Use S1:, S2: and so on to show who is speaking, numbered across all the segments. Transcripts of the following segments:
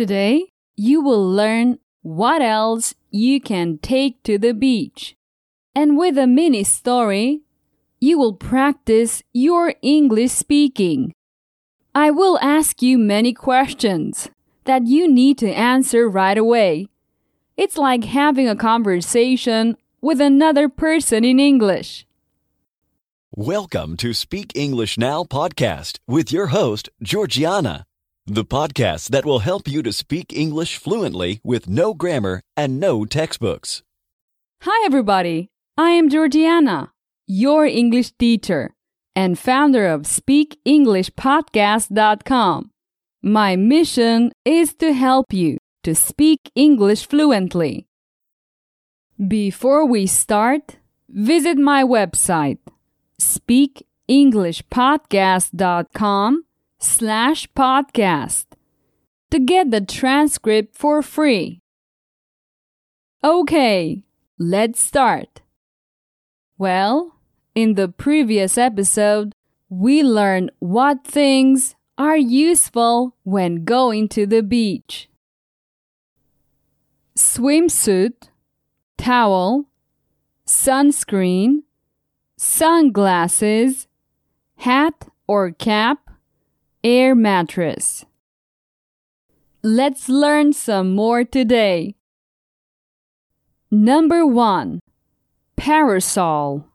S1: Today, you will learn what else you can take to the beach. And with a mini story, you will practice your English speaking. I will ask you many questions that you need to answer right away. It's like having a conversation with another person in English.
S2: Welcome to Speak English Now podcast with your host, Georgiana, the podcast that will help you to speak English fluently with no grammar and no textbooks.
S1: Hi, everybody. I am Georgiana, your English teacher and founder of SpeakEnglishPodcast.com. My mission is to help you to speak English fluently. Before we start, visit my website speakenglishpodcast.com slash podcast to get the transcript for free. Okay, let's start. Well, in the previous episode, we learned what things are useful when going to the beach. Swimsuit, towel, sunscreen, sunglasses, hat or cap, air mattress. Let's learn some more today. Number one, parasol.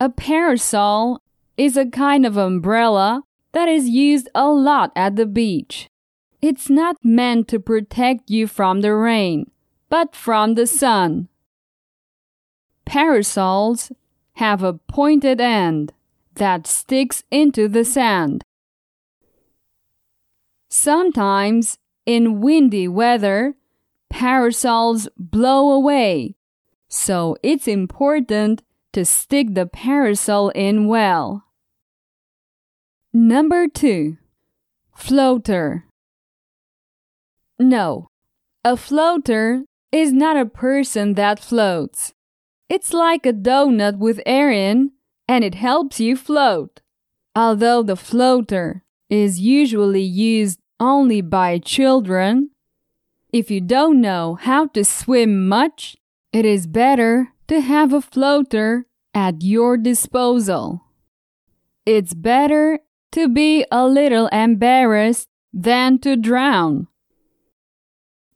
S1: A parasol is a kind of umbrella that is used a lot at the beach. It's not meant to protect you from the rain, but from the sun. Parasols have a pointed end that sticks into the sand. Sometimes, in windy weather, parasols blow away, so it's important to stick the parasol in well. Number two, floater. No, a floater is not a person that floats. It's like a donut with air in, and it helps you float. Although the floater is usually used only by children, if you don't know how to swim much, it is better to have a floater at your disposal. It's better to be a little embarrassed than to drown.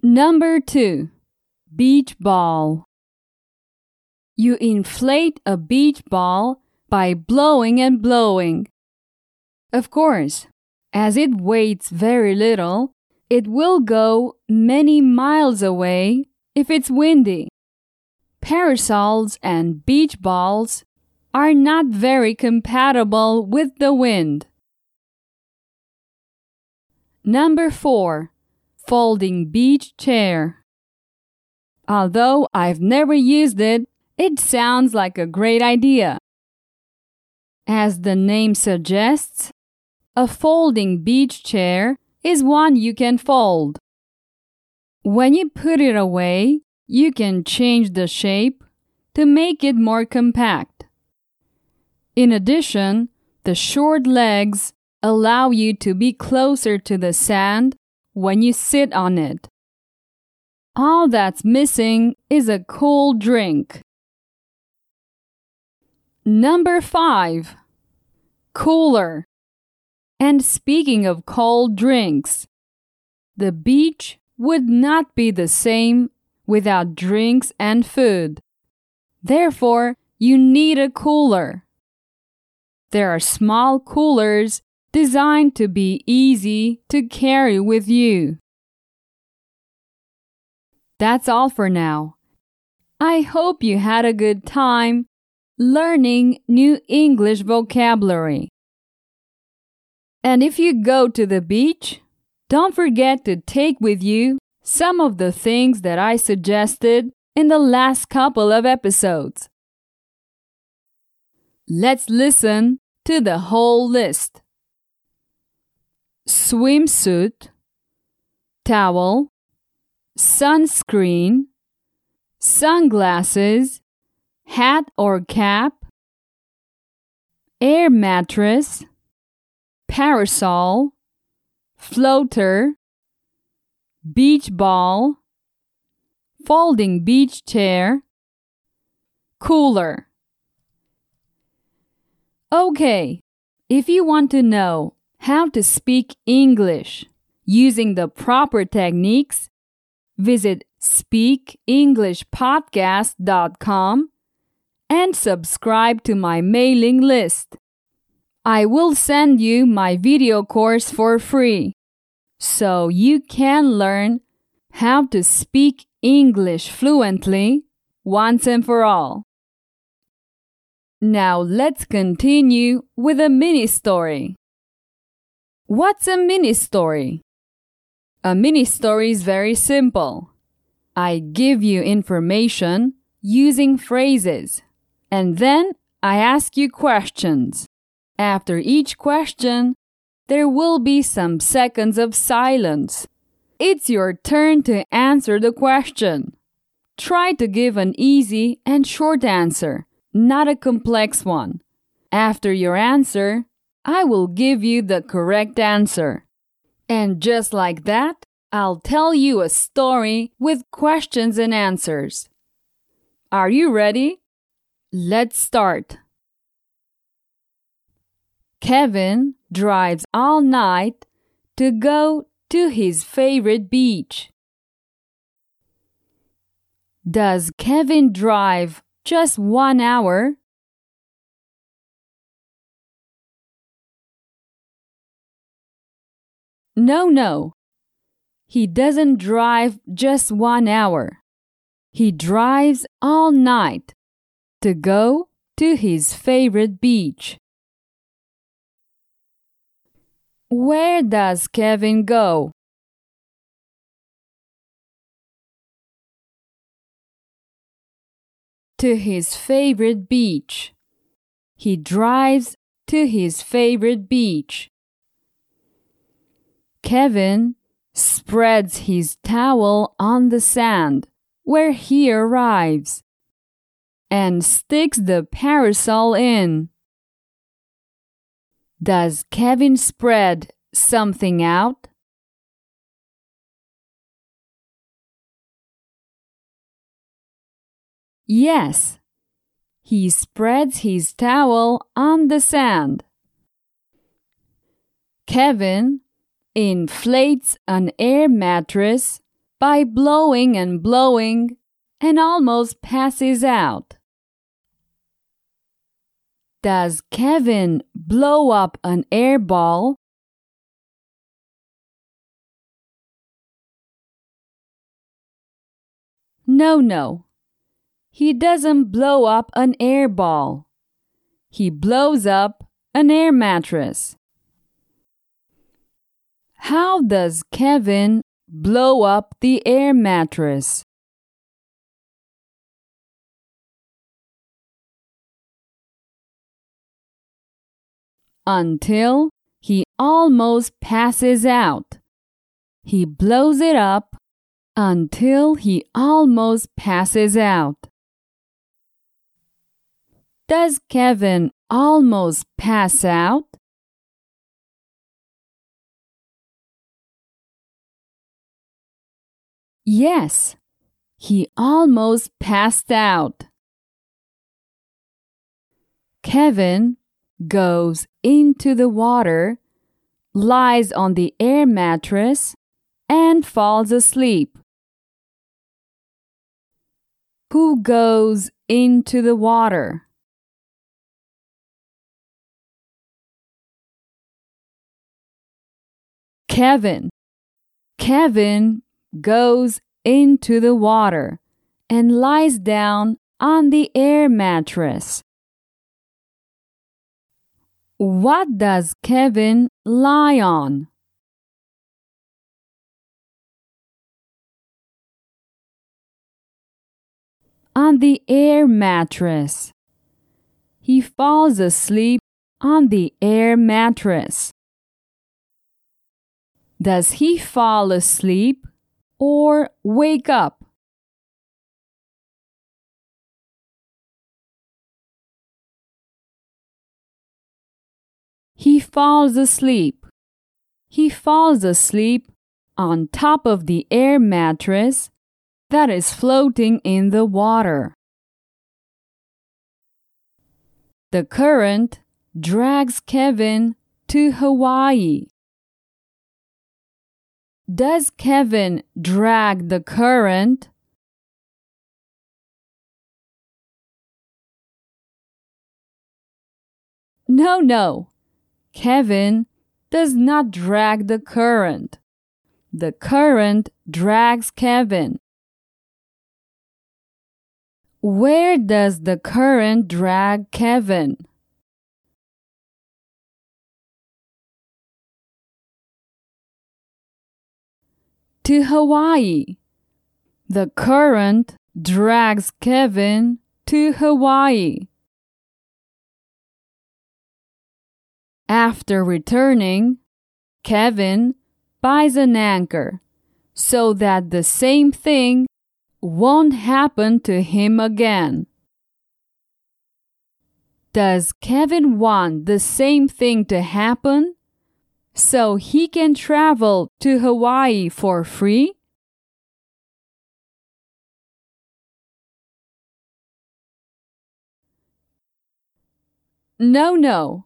S1: Number two, beach ball. You inflate a beach ball by blowing and blowing. Of course, as it weighs very little, it will go many miles away if it's windy. Parasols and beach balls are not very compatible with the wind. Number 4. Folding beach chair. Although I've never used it, it sounds like a great idea. As the name suggests, a folding beach chair is one you can fold. When you put it away, you can change the shape to make it more compact. In addition, the short legs allow you to be closer to the sand when you sit on it. All that's missing is a cool drink. Number 5. Cooler. And speaking of cold drinks, the beach would not be the same without drinks and food. Therefore, you need a cooler. There are small coolers designed to be easy to carry with you. That's all for now. I hope you had a good time learning new English vocabulary. And if you go to the beach, don't forget to take with you some of the things that I suggested in the last couple of episodes. Let's listen to the whole list swimsuit, towel, sunscreen, sunglasses, hat or cap, air mattress, parasol, floater, beach ball, folding beach chair, cooler. Okay, if you want to know how to speak English using the proper techniques, visit speakenglishpodcast.com and subscribe to my mailing list. I will send you my video course for free so you can learn how to speak English fluently once and for all. Now let's continue with a mini story. What's a mini story? A mini story is very simple. I give you information using phrases, and then I ask you questions. After each question, there will be some seconds of silence. It's your turn to answer the question. Try to give an easy and short answer, not a complex one. After your answer, I will give you the correct answer. And just like that, I'll tell you a story with questions and answers. Are you ready? Let's start. Kevin drives all night to go to his favorite beach. Does Kevin drive just one hour? No, no. He doesn't drive just one hour. He drives all night to go to his favorite beach. Where does Kevin go? To his favorite beach. He drives to his favorite beach. Kevin spreads his towel on the sand where he arrives and sticks the parasol in. Does Kevin spread something out? Yes, he spreads his towel on the sand. Kevin inflates an air mattress by blowing and blowing and almost passes out. Does Kevin blow up an air ball? No, no. He doesn't blow up an air ball. He blows up an air mattress. How does Kevin blow up the air mattress? Until he almost passes out. He blows it up until he almost passes out. Does Kevin almost pass out? Yes, he almost passed out. Kevin goes into the water, lies on the air mattress, and falls asleep. Who goes into the water? Kevin. Kevin goes into the water and lies down on the air mattress. What does Kevin lie on? On the air mattress. He falls asleep on the air mattress. Does he fall asleep or wake up. Falls asleep. He falls asleep on top of the air mattress that is floating in the water. The current drags Kevin to Hawaii. Does Kevin drag the current? No, no. Kevin does not drag the current. The current drags Kevin. Where does the current drag Kevin? To Hawaii. The current drags Kevin to Hawaii. After returning, Kevin buys an anchor so that the same thing won't happen to him again. Does Kevin want the same thing to happen so he can travel to Hawaii for free? No, no.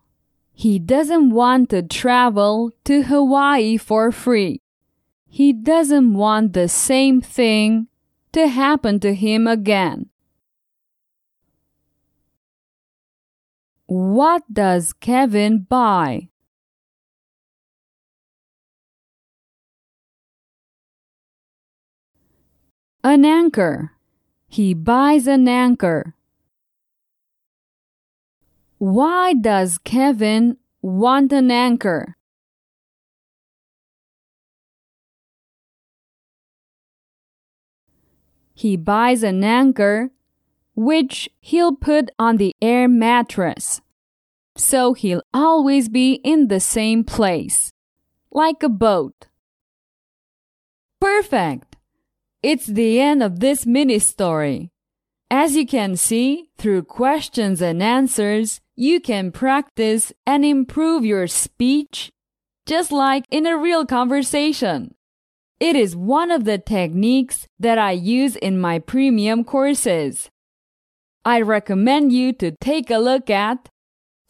S1: He doesn't want to travel to Hawaii for free. He doesn't want the same thing to happen to him again. What does Kevin buy? An anchor. He buys an anchor. Why does Kevin want an anchor? He buys an anchor which he'll put on the air mattress. So he'll always be in the same place, like a boat. Perfect! It's the end of this mini story. As you can see, through questions and answers, you can practice and improve your speech just like in a real conversation. It is one of the techniques that I use in my premium courses. I recommend you to take a look at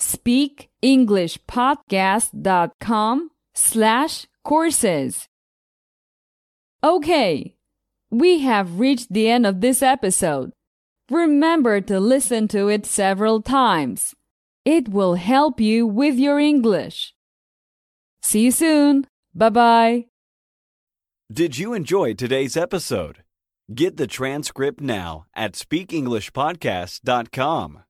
S1: speakenglishpodcast.com slash courses. Okay, we have reached the end of this episode. Remember to listen to it several times. It will help you with your English. See you soon. Bye bye.
S2: Did you enjoy today's episode? Get the transcript now at speakenglishpodcast.com.